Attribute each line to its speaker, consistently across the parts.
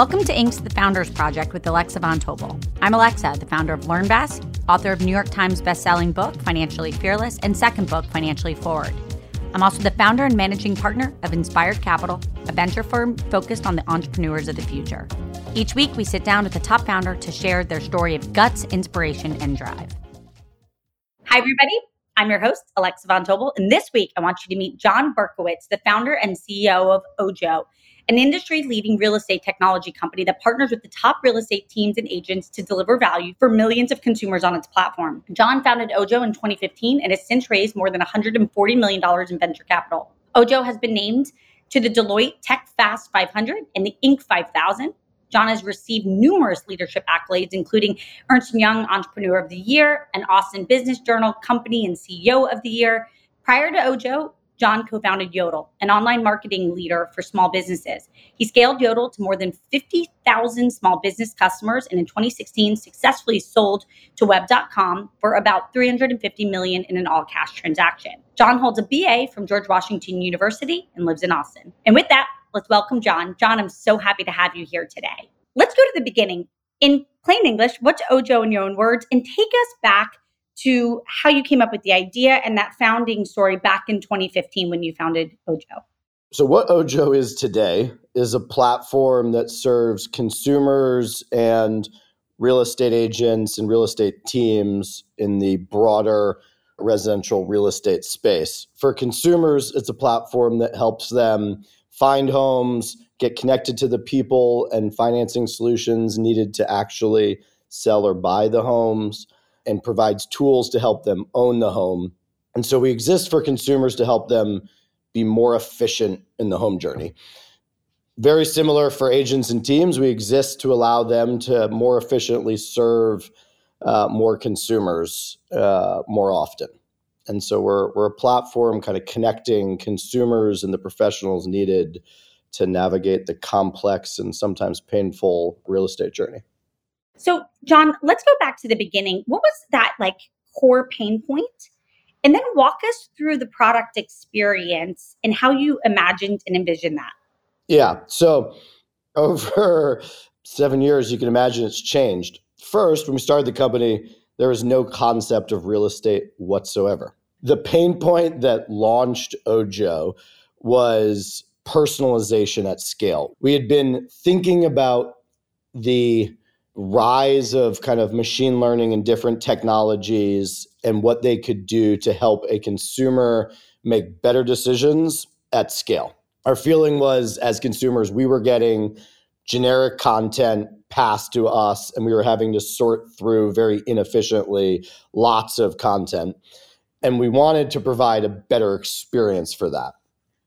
Speaker 1: Welcome to Inc.'s The Founders Project with Alexa Von Tobel. I'm Alexa, the founder of LearnVest, author of New York Times bestselling book, Financially Fearless, and second book, Financially Forward. I'm also the founder and managing partner of Inspired Capital, a venture firm focused on the entrepreneurs of the future. Each week, we sit down with a top founder to share their story of guts, inspiration, and drive. Hi, everybody. I'm your host, Alexa Von Tobel, and this week I want you to meet John Berkowitz, the founder and CEO of Ojo an industry leading real estate technology company that partners with the top real estate teams and agents to deliver value for millions of consumers on its platform. John founded Ojo in 2015 and has since raised more than $140 million in venture capital. Ojo has been named to the Deloitte Tech Fast 500 and the Inc. 5000. John has received numerous leadership accolades, including Ernst Young Entrepreneur of the Year, and Austin Business Journal Company and CEO of the Year. Prior to Ojo, John co founded Yodle, an online marketing leader for small businesses. He scaled Yodle to more than 50,000 small business customers and in 2016 successfully sold to web.com for about 350 million in an all cash transaction. John holds a BA from George Washington University and lives in Austin. And with that, let's welcome John. John, I'm so happy to have you here today. Let's go to the beginning. In plain English, what's Ojo in your own words? And take us back to how you came up with the idea and that founding story back in 2015 when you founded Ojo.
Speaker 2: So, what Ojo is today is a platform that serves consumers and real estate agents and real estate teams in the broader residential real estate space. For consumers, it's a platform that helps them find homes, get connected to the people and financing solutions needed to actually sell or buy the homes and provides tools to help them own the home. And so we exist for consumers to help them be more efficient in the home journey. Very similar for agents and teams, we exist to allow them to more efficiently serve uh, more consumers uh, more often. And so we're, we're a platform kind of connecting consumers and the professionals needed to navigate the complex and sometimes painful real estate journey.
Speaker 1: So, John, let's go back to the beginning. What was that like core pain point? And then walk us through the product experience and how you imagined and envisioned that.
Speaker 2: Yeah. So, over seven years, you can imagine it's changed. First, when we started the company, there was no concept of real estate whatsoever. The pain point that launched Ojo was personalization at scale. We had been thinking about the rise of kind of machine learning and different technologies and what they could do to help a consumer make better decisions at scale. Our feeling was, as consumers, we were getting generic content passed to us and we were having to sort through very inefficiently lots of content. And we wanted to provide a better experience for that.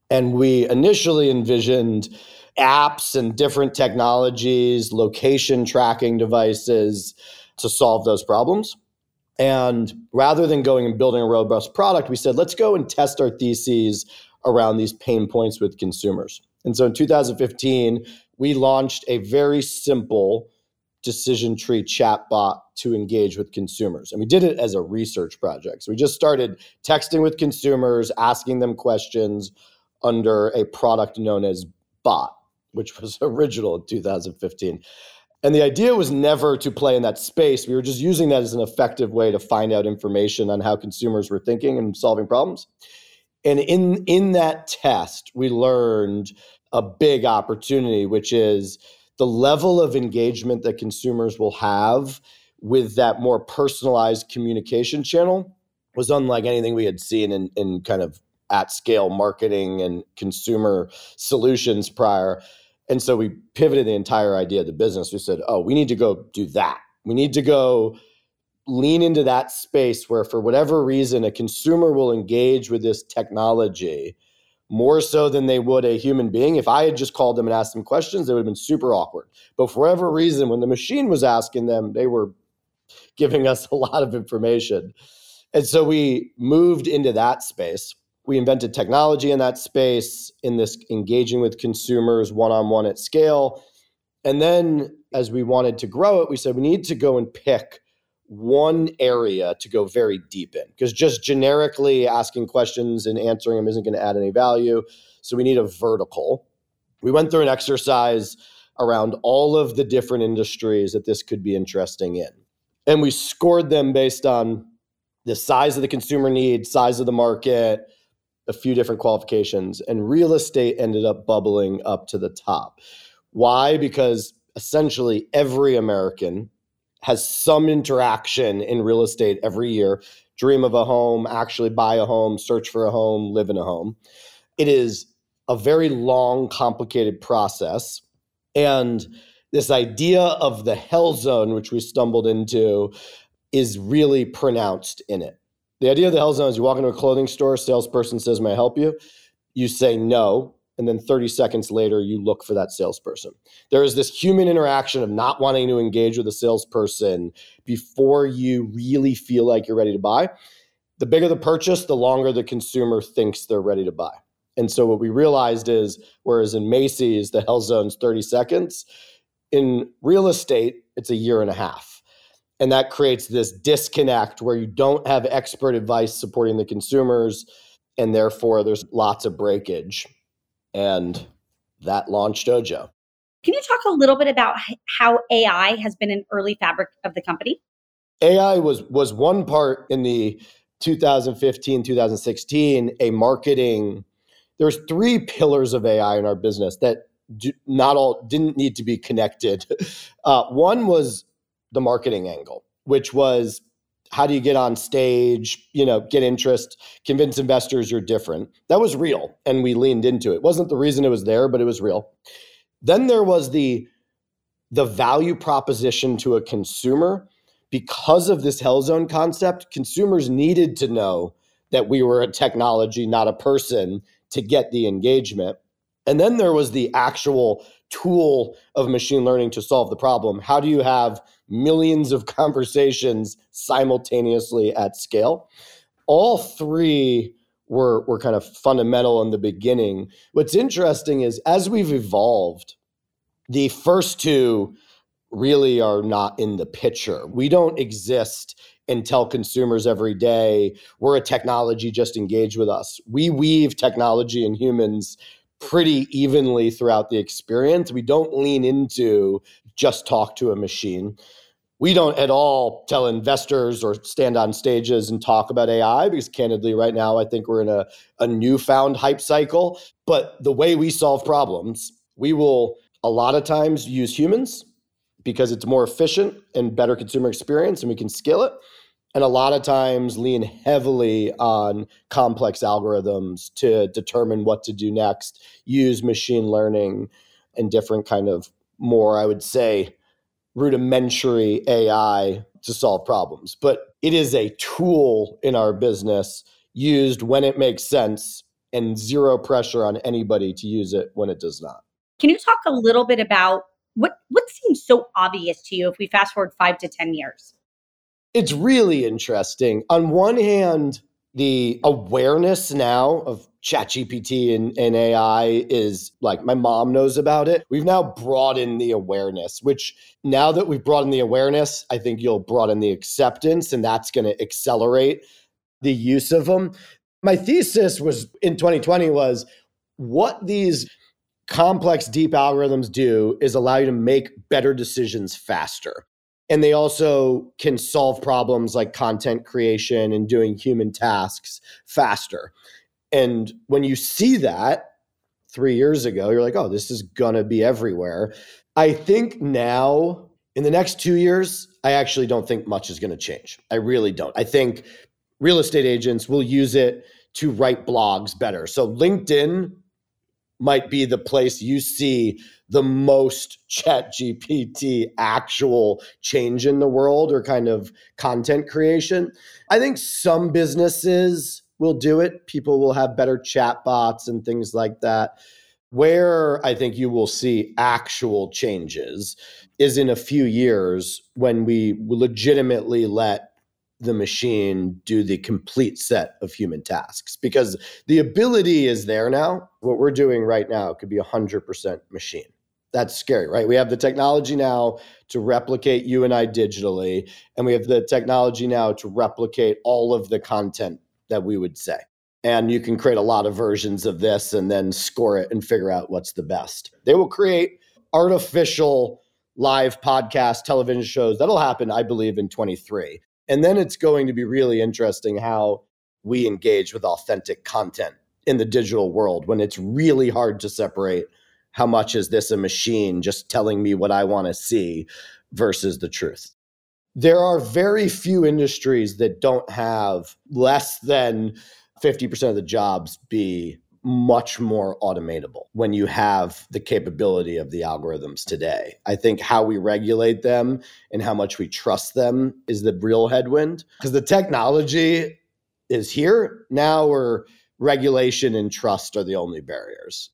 Speaker 2: And we initially envisioned apps and different technologies, location tracking devices to solve those problems. And rather than going and building a robust product, we said, let's go and test our theses around these pain points with consumers. And so in 2015, we launched a very simple decision tree chatbot to engage with consumers. And we did it as a research project. So we just started texting with consumers, asking them questions under a product known as Bot which was original in 2015. And the idea was never to play in that space. We were just using that as an effective way to find out information on how consumers were thinking and solving problems. And in in that test, we learned a big opportunity, which is the level of engagement that consumers will have with that more personalized communication channel was unlike anything we had seen in, in kind of at scale marketing and consumer solutions prior. And so we pivoted the entire idea of the business. We said, oh, we need to go do that. We need to go lean into that space where, for whatever reason, a consumer will engage with this technology more so than they would a human being. If I had just called them and asked them questions, they would have been super awkward. But for whatever reason, when the machine was asking them, they were giving us a lot of information. And so we moved into that space. We invented technology in that space, in this engaging with consumers one on one at scale. And then as we wanted to grow it, we said we need to go and pick one area to go very deep in because just generically asking questions and answering them isn't going to add any value. So we need a vertical. We went through an exercise around all of the different industries that this could be interesting in. And we scored them based on the size of the consumer need, size of the market, a few different qualifications. And real estate ended up bubbling up to the top. Why? Because essentially every American has some interaction in real estate every year dream of a home, actually buy a home, search for a home, live in a home. It is a very long, complicated process. And this idea of the hell zone, which we stumbled into, is really pronounced in it. The idea of the hell zone is you walk into a clothing store, salesperson says, May I help you? You say no and then 30 seconds later you look for that salesperson. There is this human interaction of not wanting to engage with a salesperson before you really feel like you're ready to buy. The bigger the purchase the longer the consumer thinks they're ready to buy. And so what we realized is whereas in macy's the hell zone's 30 seconds in real estate it's a year and a half and that creates this disconnect where you don't have expert advice supporting the consumers and therefore there's lots of breakage and that launched Ojo.
Speaker 1: Can you talk a little bit about how AI has been an early fabric of the company?
Speaker 2: AI was was one part in the 2015 2016 a marketing there's three pillars of AI in our business that do, not all didn't need to be connected. Uh, one was the marketing angle, which was how do you get on stage you know get interest convince investors you're different. That was real and we leaned into it. it wasn't the reason it was there but it was real. Then there was the the value proposition to a consumer. Because of this hell zone concept consumers needed to know that we were a technology not a person to get the engagement and then there was the actual tool of machine learning to solve the problem. How do you have millions of conversations simultaneously at scale? All three were, were kind of fundamental in the beginning. What's interesting is as we've evolved, the first two really are not in the picture. We don't exist and tell consumers every day we're a technology, just engage with us. We weave technology and humans pretty evenly throughout the experience. We don't lean into just talk to a machine. We don't at all tell investors or stand on stages and talk about AI because, candidly, right now, I think we're in a, a newfound hype cycle. But the way we solve problems, we will a lot of times use humans because it's more efficient and better consumer experience and we can scale it and a lot of times lean heavily on complex algorithms to determine what to do next use machine learning and different kind of more i would say rudimentary ai to solve problems. But it is a tool in our business used when it makes sense and zero pressure on anybody to use it when it does not.
Speaker 1: Can you talk a little bit about what what seems so obvious to you if we fast forward 5 to 10 years
Speaker 2: it's really interesting. On one hand, the awareness now of ChatGPT and, and AI is like my mom knows about it. We've now broadened the awareness, which now that we've broadened the awareness, I think you'll broaden the acceptance, and that's going to accelerate the use of them. My thesis was in 2020 was what these complex deep algorithms do is allow you to make better decisions faster. And they also can solve problems like content creation and doing human tasks faster. And when you see that three years ago, you're like, oh, this is going to be everywhere. I think now, in the next two years, I actually don't think much is going to change. I really don't. I think real estate agents will use it to write blogs better. So LinkedIn might be the place you see the most chat gpt actual change in the world or kind of content creation i think some businesses will do it. People will have better chat bots and things like that. Where I think you will see actual changes is in a few years when we legitimately let the machine do the complete set of human tasks because the ability is there now. What we're doing right now could be 100% machine. That's scary, right? We have the technology now to replicate you and I digitally, and we have the technology now to replicate all of the content that we would say. And you can create a lot of versions of this and then score it and figure out what's the best. They will create artificial live podcast television shows. That'll happen, I believe, in 23. And then it's going to be really interesting how we engage with authentic content in the digital world when it's really hard to separate how much is this a machine just telling me what I want to see versus the truth. There are very few industries that don't have less than 50% of the jobs be much more automatable when you have the capability of the algorithms today. I think how we regulate them and how much we trust them is the real headwind because the technology is here. Now we're regulation and trust are the only barriers.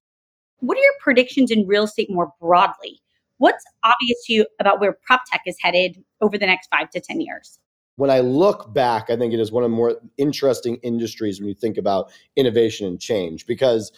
Speaker 1: What are your predictions in real estate more broadly? What's obvious to you about where prop tech is headed over the next five to 10 years?
Speaker 2: When I look back, I think it is one of the more interesting industries when you think about innovation and change because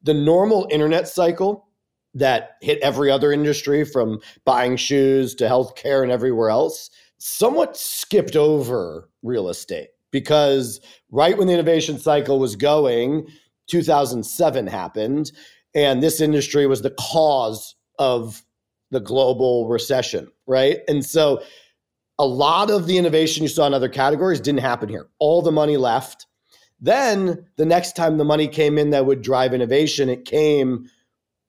Speaker 2: the normal internet cycle that hit every other industry from buying shoes to healthcare and everywhere else somewhat skipped over real estate because right when the innovation cycle was going, 2007 happened, and this industry was the cause of the global recession, right? And so a lot of the innovation you saw in other categories didn't happen here. All the money left. Then the next time the money came in that would drive innovation, it came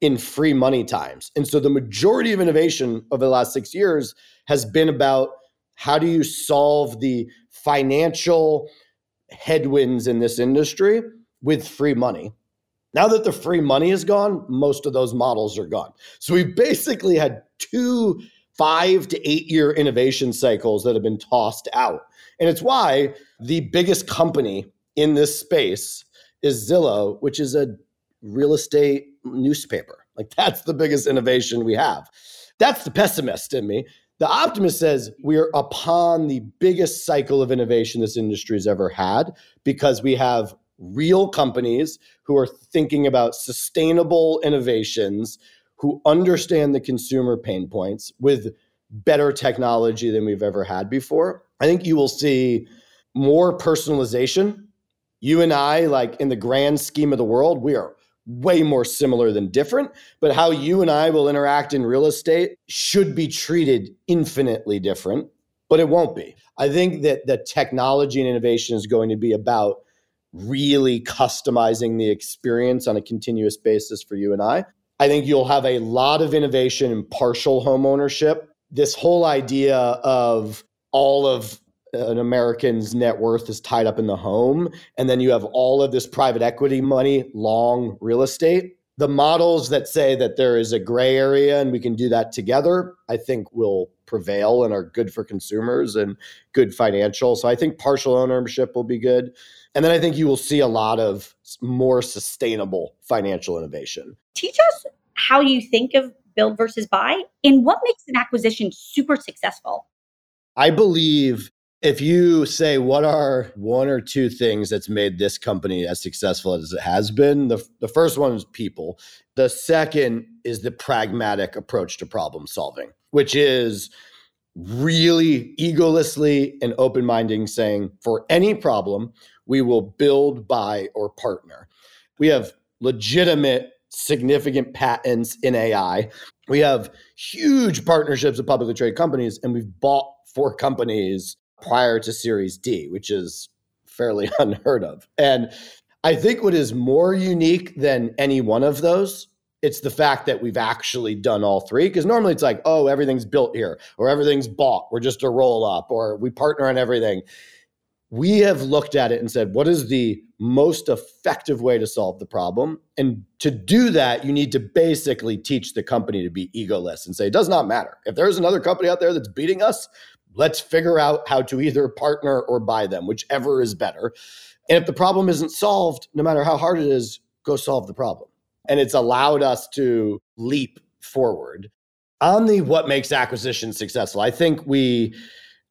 Speaker 2: in free money times. And so the majority of innovation over the last six years has been about how do you solve the financial headwinds in this industry with free money. Now that the free money is gone, most of those models are gone. So we basically had two five to eight year innovation cycles that have been tossed out. And it's why the biggest company in this space is Zillow, which is a real estate newspaper. Like that's the biggest innovation we have. That's the pessimist in me. The optimist says we're upon the biggest cycle of innovation this industry has ever had because we have real companies who are thinking about sustainable innovations who understand the consumer pain points with better technology than we've ever had before. I think you will see more personalization. You and I, like in the grand scheme of the world, we are way more similar than different. But how you and I will interact in real estate should be treated infinitely different, but it won't be. I think that the technology and innovation is going to be about really customizing the experience on a continuous basis for you and I. I think you'll have a lot of innovation in partial home ownership. This whole idea of all of an American's net worth is tied up in the home. And then you have all of this private equity money, long real estate. The models that say that there is a gray area and we can do that together, I think will prevail and are good for consumers and good financial. So I think partial ownership will be good. And then I think you will see a lot of more sustainable financial innovation.
Speaker 1: Teach us how you think of build versus buy and what makes an acquisition super successful.
Speaker 2: I believe if you say what are one or two things that's made this company as successful as it has been, the, the first one is people. The second is the pragmatic approach to problem solving, which is really egolessly and open minded, saying for any problem, we will build, buy, or partner. We have legitimate, significant patents in AI. We have huge partnerships with publicly traded companies, and we've bought four companies prior to Series D, which is fairly unheard of. And I think what is more unique than any one of those it's the fact that we've actually done all three because normally it's like oh everything's built here or everything's bought we're just a roll up or we partner on everything we have looked at it and said, what is the most effective way to solve the problem? And to do that, you need to basically teach the company to be egoless and say, it does not matter. If there's another company out there that's beating us, let's figure out how to either partner or buy them, whichever is better. And if the problem isn't solved, no matter how hard it is, go solve the problem. And it's allowed us to leap forward. On the what makes acquisition successful, I think we,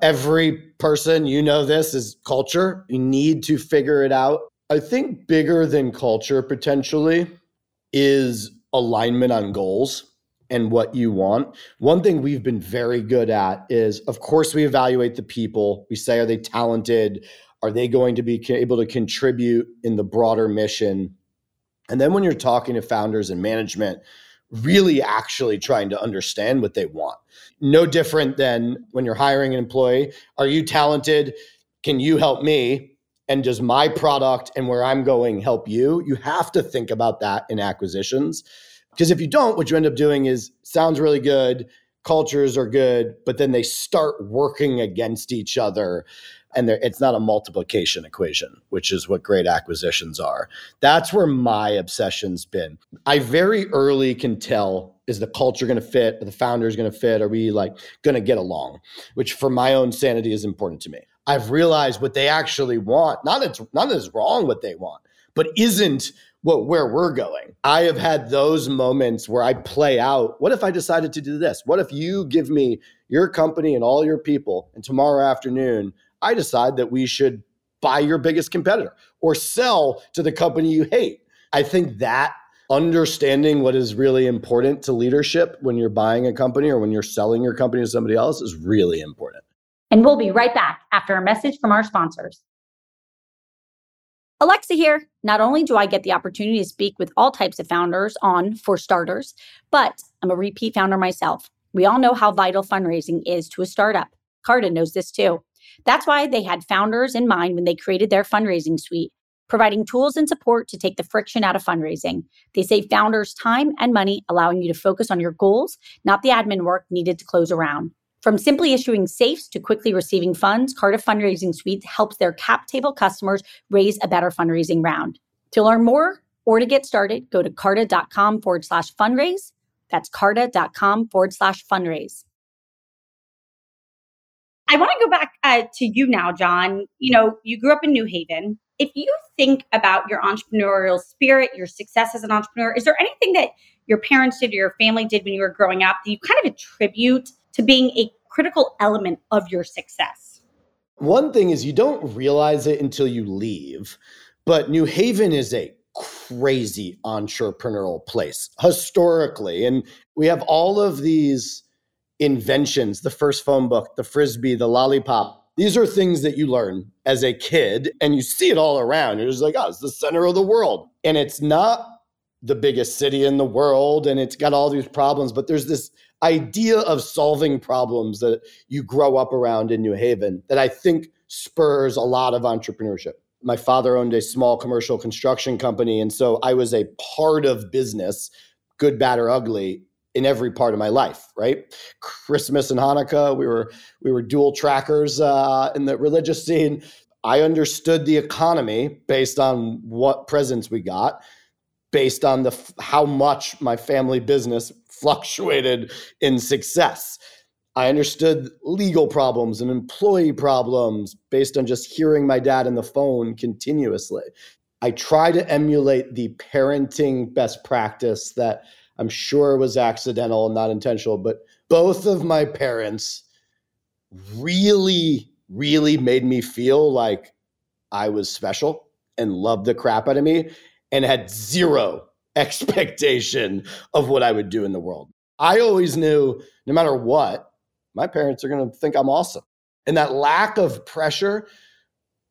Speaker 2: every person, you know this, is culture. You need to figure it out. I think bigger than culture potentially is alignment on goals and what you want. One thing we've been very good at is, of course, we evaluate the people. We say, are they talented? Are they going to be able to contribute in the broader mission? And then when you're talking to founders and management, really actually trying to understand what they want. No different than when you're hiring an employee. Are you talented? Can you help me? And does my product and where I'm going help you? You have to think about that in acquisitions. Because if you don't, what you end up doing is sounds really good, cultures are good, but then they start working against each other and it's not a multiplication equation, which is what great acquisitions are. That's where my obsession's been. I very early can tell is the culture going to fit, are the founders going to fit, are we like going to get along, which for my own sanity is important to me. I've realized what they actually want, not it's not as wrong what they want, but isn't what where we're going. I have had those moments where I play out, what if I decided to do this? What if you give me your company and all your people and tomorrow afternoon I decide that we should buy your biggest competitor or sell to the company you hate. I think that understanding what is really important to leadership when you're buying a company or when you're selling your company to somebody else is really important.
Speaker 1: And we'll be right back after a message from our sponsors. Alexa here. Not only do I get the opportunity to speak with all types of founders on For Starters, but I'm a repeat founder myself. We all know how vital fundraising is to a startup. Carta knows this too. That's why they had founders in mind when they created their fundraising suite, providing tools and support to take the friction out of fundraising. They save founders time and money, allowing you to focus on your goals, not the admin work needed to close a round. From simply issuing safes to quickly receiving funds, Carta Fundraising Suite helps their cap table customers raise a better fundraising round. To learn more or to get started, go to carta.com forward slash fundraise. That's carta.com forward slash fundraise. I want to go back uh, to you now, John. You know, you grew up in New Haven. If you think about your entrepreneurial spirit, your success as an entrepreneur, is there anything that your parents did or your family did when you were growing up that you kind of attribute to being a critical element of your success?
Speaker 2: One thing is you don't realize it until you leave, but New Haven is a crazy entrepreneurial place historically. And we have all of these inventions, the first phone book, the frisbee, the lollipop. These are things that you learn as a kid and you see it all around. You're just like, oh, it's the center of the world. And it's not the biggest city in the world and it's got all these problems, but there's this idea of solving problems that you grow up around in New Haven that I think spurs a lot of entrepreneurship. My father owned a small commercial construction company. And so I was a part of business, good, bad, or ugly, in every part of my life right? Christmas and hanukkah we were we were dual trackers uh, in the religious scene. I understood the economy based on what presents we got based on the how much my family business fluctuated in success. I understood legal problems and employee problems based on just hearing my dad on the phone continuously. I try to emulate the parenting best practice that I'm sure it was accidental and not intentional, but both of my parents really, really made me feel like I was special and loved the crap out of me and had zero expectation of what I would do in the world. I always knew no matter what, my parents are going to think I'm awesome. And that lack of pressure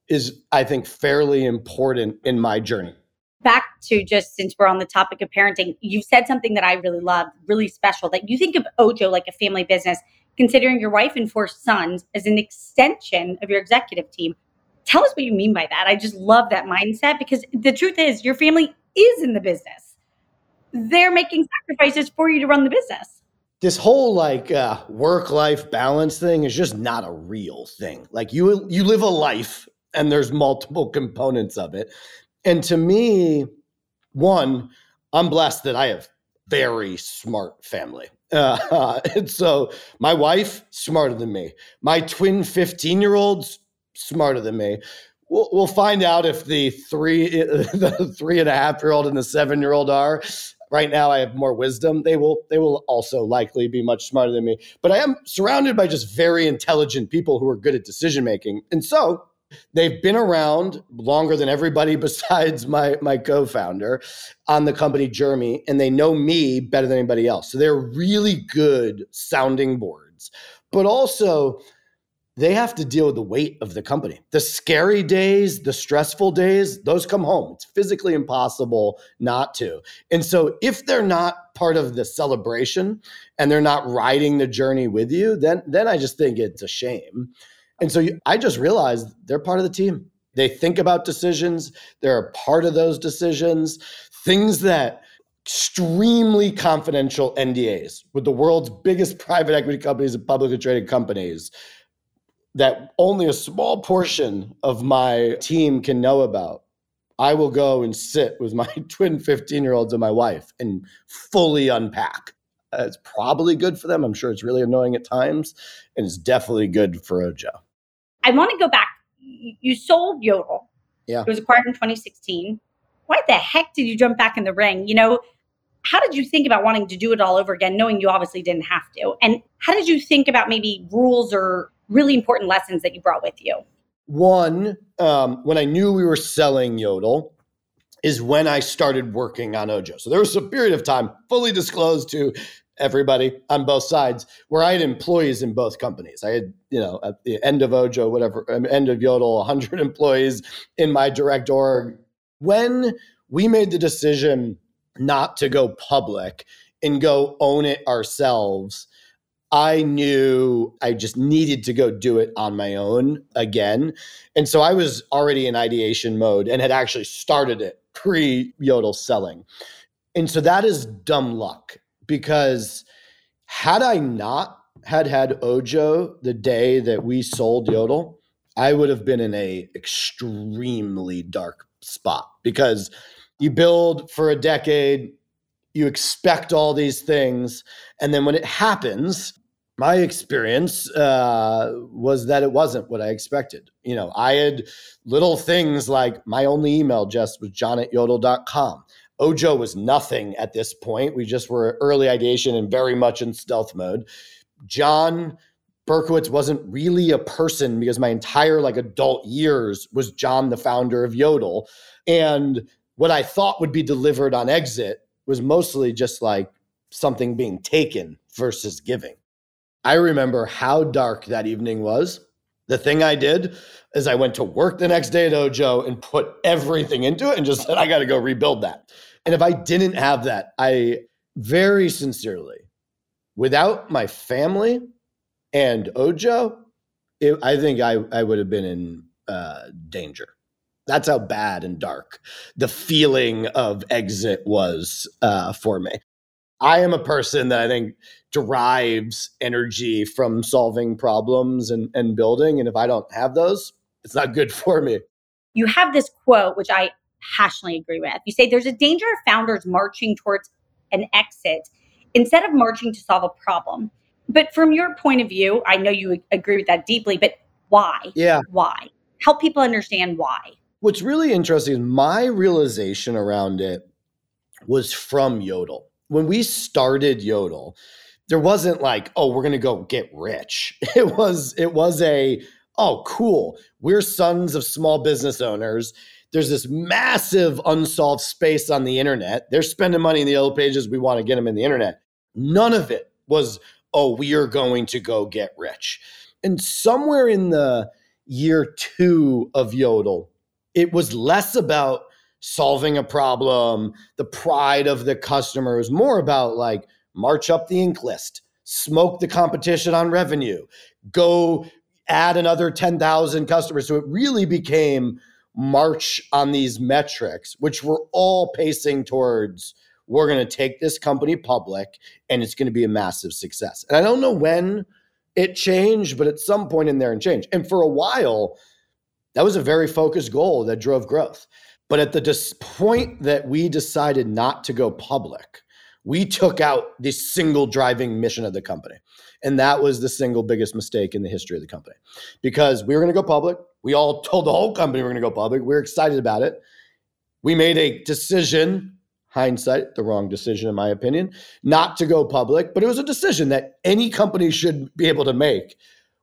Speaker 2: is, I think, fairly important in my journey
Speaker 1: back to just since we're on the topic of parenting, you said something that I really love, really special, that you think of Ojo like a family business, considering your wife and four sons as an extension of your executive team. Tell us what you mean by that. I just love that mindset because the truth is, your family is in the business. They're making sacrifices for you to run the business.
Speaker 2: This whole like uh, work life balance thing is just not a real thing. Like you you live a life and there's multiple components of it. And to me, one, I'm blessed that I have very smart family. Uh, and so my wife, smarter than me. My twin 15 year olds, smarter than me. We'll, we'll find out if the three the three and a half year old and the seven year old are. Right now, I have more wisdom. They will they will also likely be much smarter than me. But I am surrounded by just very intelligent people who are good at decision making, and so they've been around longer than everybody besides my my co-founder on the company Jeremy, and they know me better than anybody else. So they're really good sounding boards, but also they have to deal with the weight of the company. The scary days, the stressful days, those come home. It's physically impossible not to. And so if they're not part of the celebration and they're not riding the journey with you, then then I just think it's a shame. And so you, I just realized they're part of the team. They think about decisions, they're a part of those decisions, things that extremely confidential NDAs with the world's biggest private equity companies and publicly traded companies that only a small portion of my team can know about, I will go and sit with my twin 15 year olds and my wife and fully unpack. It's probably good for them. I'm sure it's really annoying at times, and it's definitely good for Ojo.
Speaker 1: I want to go back. You sold Yodle.
Speaker 2: Yeah.
Speaker 1: It was acquired in 2016. Why the heck did you jump back in the ring? You know, how did you think about wanting to do it all over again, knowing you obviously didn't have to? And how did you think about maybe rules or really important lessons that you brought with you?
Speaker 2: One, um, when I knew we were selling Yodle, is when I started working on Ojo. So there was a period of time, fully disclosed to everybody on both sides, where I had employees in both companies. I had, you know, at the end of Ojo, whatever, end of Yodle, 100 employees in my direct org. When we made the decision not to go public and go own it ourselves, I knew I just needed to go do it on my own again. And so I was already in ideation mode and had actually started it pre Yodle selling. And so that is dumb luck because had I not had had Ojo the day that we sold Yodle, I would have been in a extremely dark spot because you build for a decade, you expect all these things and then when it happens my experience uh, was that it wasn't what I expected. You know, I had little things like my only email just was john at yodle.com. Ojo was nothing at this point. We just were early ideation and very much in stealth mode. John Berkowitz wasn't really a person because my entire like adult years was John, the founder of Yodle. And what I thought would be delivered on exit was mostly just like something being taken versus giving. I remember how dark that evening was. The thing I did is I went to work the next day at Ojo and put everything into it and just said, I got to go rebuild that. And if I didn't have that, I very sincerely, without my family and Ojo, it, I think I, I would have been in uh, danger. That's how bad and dark the feeling of exit was uh, for me. I am a person that I think derives energy from solving problems and, and building. And if I don't have those, it's not good for me.
Speaker 1: You have this quote, which I passionately agree with. You say there's a danger of founders marching towards an exit instead of marching to solve a problem. But from your point of view, I know you agree with that deeply, but why?
Speaker 2: Yeah.
Speaker 1: Why? Help people understand why.
Speaker 2: What's really interesting is my realization around it was from Yodle. When we started Yodle, there wasn't like, oh, we're gonna go get rich. It was it was a oh, cool. We're sons of small business owners. There's this massive unsolved space on the internet. They're spending money in the yellow pages. We want to get them in the internet. None of it was, oh, we are going to go get rich. And somewhere in the year two of Yodle, it was less about solving a problem, the pride of the customers, more about like, march up the Inc. list, smoke the competition on revenue, go add another 10,000 customers. So it really became march on these metrics, which we're all pacing towards we're going to take this company public and it's going to be a massive success. And I don't know when it changed, but at some point in there and changed. And for a while, that was a very focused goal that drove growth. But at the dis- point that we decided not to go public, we took out the single driving mission of the company. And that was the single biggest mistake in the history of the company because we were going to go public. We all told the whole company we're going to go public. We we're excited about it. We made a decision hindsight, the wrong decision, in my opinion, not to go public, but it was a decision that any company should be able to make.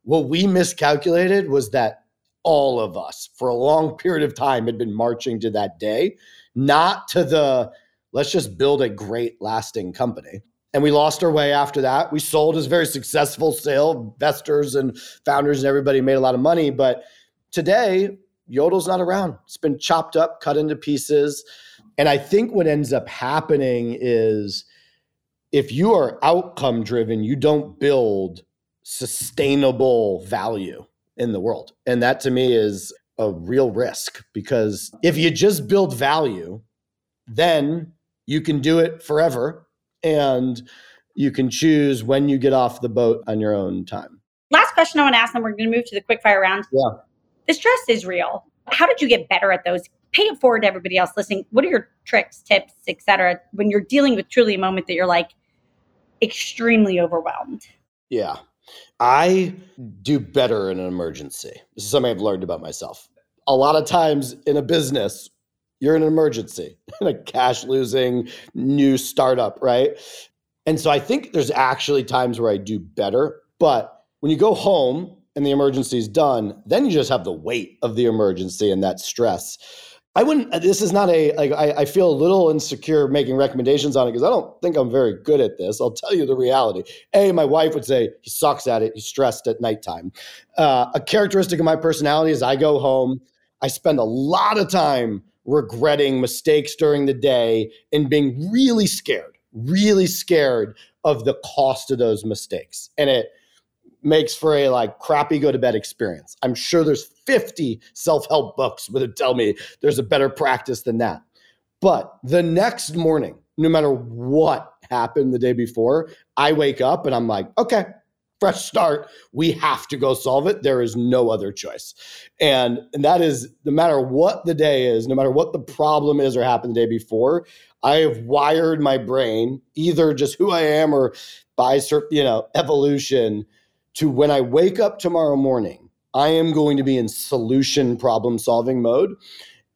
Speaker 2: What we miscalculated was that all of us, for a long period of time, had been marching to that day, not to the let's just build a great, lasting company. And we lost our way after that. We sold as very successful sale. Investors and founders and everybody made a lot of money. But today, Yodle's not around. It's been chopped up, cut into pieces. And I think what ends up happening is if you are outcome driven, you don't build sustainable value in the world. And that to me is a real risk because if you just build value, then you can do it forever and you can choose when you get off the boat on your own time.
Speaker 1: Last question I want to ask, and we're going to move to the quick fire round.
Speaker 2: Yeah.
Speaker 1: The stress is real. How did you get better at those? pay it forward to everybody else listening. What are your tricks, tips, etc. when you're dealing with truly a moment that you're like extremely overwhelmed?
Speaker 2: Yeah. I do better in an emergency. This is something I've learned about myself. A lot of times in a business, you're in an emergency, in a cash losing new startup, right? And so I think there's actually times where I do better. But when you go home and the emergency is done, then you just have the weight of the emergency and that stress. I wouldn't. Uh, this is not a like. I, I feel a little insecure making recommendations on it because I don't think I'm very good at this. I'll tell you the reality. A, my wife would say he sucks at it. He's stressed at nighttime. Uh, a characteristic of my personality is I go home. I spend a lot of time regretting mistakes during the day and being really scared, really scared of the cost of those mistakes, and it makes for a like crappy go to bed experience. I'm sure there's 50 self help books that tell me there's a better practice than that. But the next morning, no matter what happened the day before, I wake up and I'm like, okay, fresh start. We have to go solve it. There is no other choice. And, and that is no matter what the day is, no matter what the problem is or happened the day before, I have wired my brain, either just who I am or by certain, you know evolution, to when I wake up tomorrow morning, I am going to be in solution problem solving mode.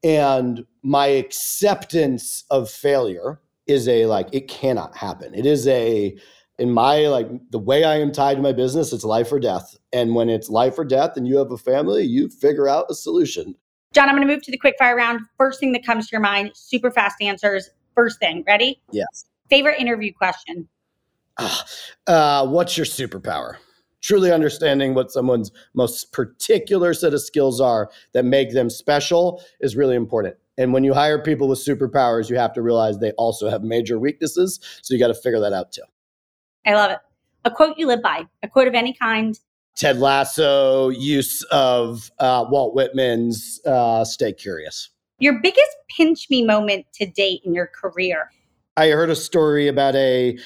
Speaker 2: And my acceptance of failure is a like, it cannot happen. It is a, in my like the way I am tied to my business, it's life or death. And when it's life or death and you have a family, you figure out a solution.
Speaker 1: John, I'm going to move to the quick fire round. First thing that comes to your mind, super fast answers. First thing, ready?
Speaker 2: Yes.
Speaker 1: Favorite interview question?
Speaker 2: Uh, uh, what's your superpower? Truly understanding what someone's most particular set of skills are that make them special is really important. And when you hire people with superpowers, you have to realize they also have major weaknesses. So you got to figure that out too.
Speaker 1: I love it. A quote you live by, a quote of any kind.
Speaker 2: Ted Lasso, use of uh, Walt Whitman's uh, Stay Curious.
Speaker 1: Your biggest pinch me moment to date in your career?
Speaker 2: I heard a story about a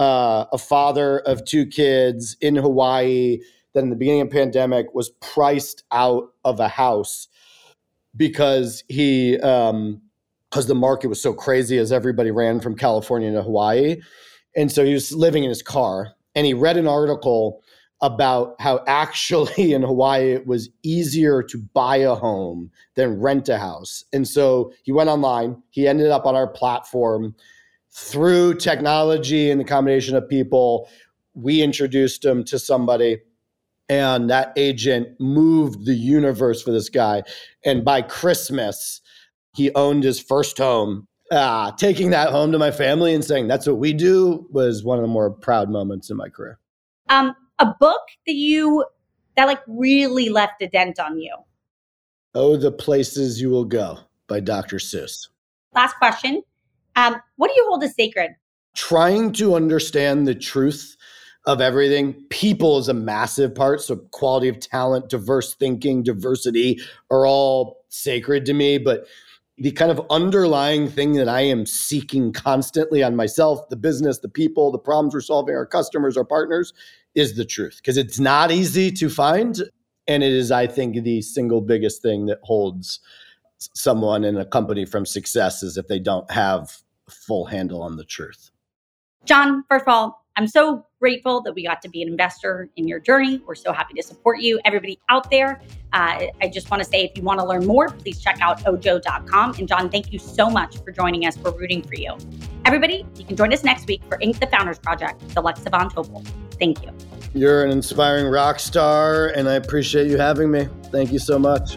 Speaker 2: uh, a father of two kids in Hawaii that in the beginning of pandemic was priced out of a house because he um because the market was so crazy as everybody ran from California to Hawaii. And so he was living in his car and he read an article about how actually in Hawaii it was easier to buy a home than rent a house. And so he went online, he ended up on our platform through technology and the combination of people, we introduced him to somebody and that agent moved the universe for this guy. And by Christmas, he owned his first home. Ah, taking that home to my family and saying that's what we do was one of the more proud moments in my career.
Speaker 1: Um, a book that you that like really left a dent on you.
Speaker 2: Oh, the places you will go by Dr. Seuss.
Speaker 1: Last question. Um, what do you hold as sacred?
Speaker 2: Trying to understand the truth of everything. People is a massive part. So, quality of talent, diverse thinking, diversity are all sacred to me. But the kind of underlying thing that I am seeking constantly on myself, the business, the people, the problems we're solving, our customers, our partners, is the truth. Because it's not easy to find. And it is, I think, the single biggest thing that holds someone in a company from success is if they don't have full handle on the truth.
Speaker 1: John, first of all, I'm so grateful that we got to be an investor in your journey. We're so happy to support you. Everybody out there, uh, I just want to say if you want to learn more, please check out ojo.com. And John, thank you so much for joining us. We're rooting for you. Everybody, you can join us next week for Inc. the Founders Project with Alexa Von Tobel. Thank you.
Speaker 2: You're an inspiring rock star, and I appreciate you having me. Thank you so much.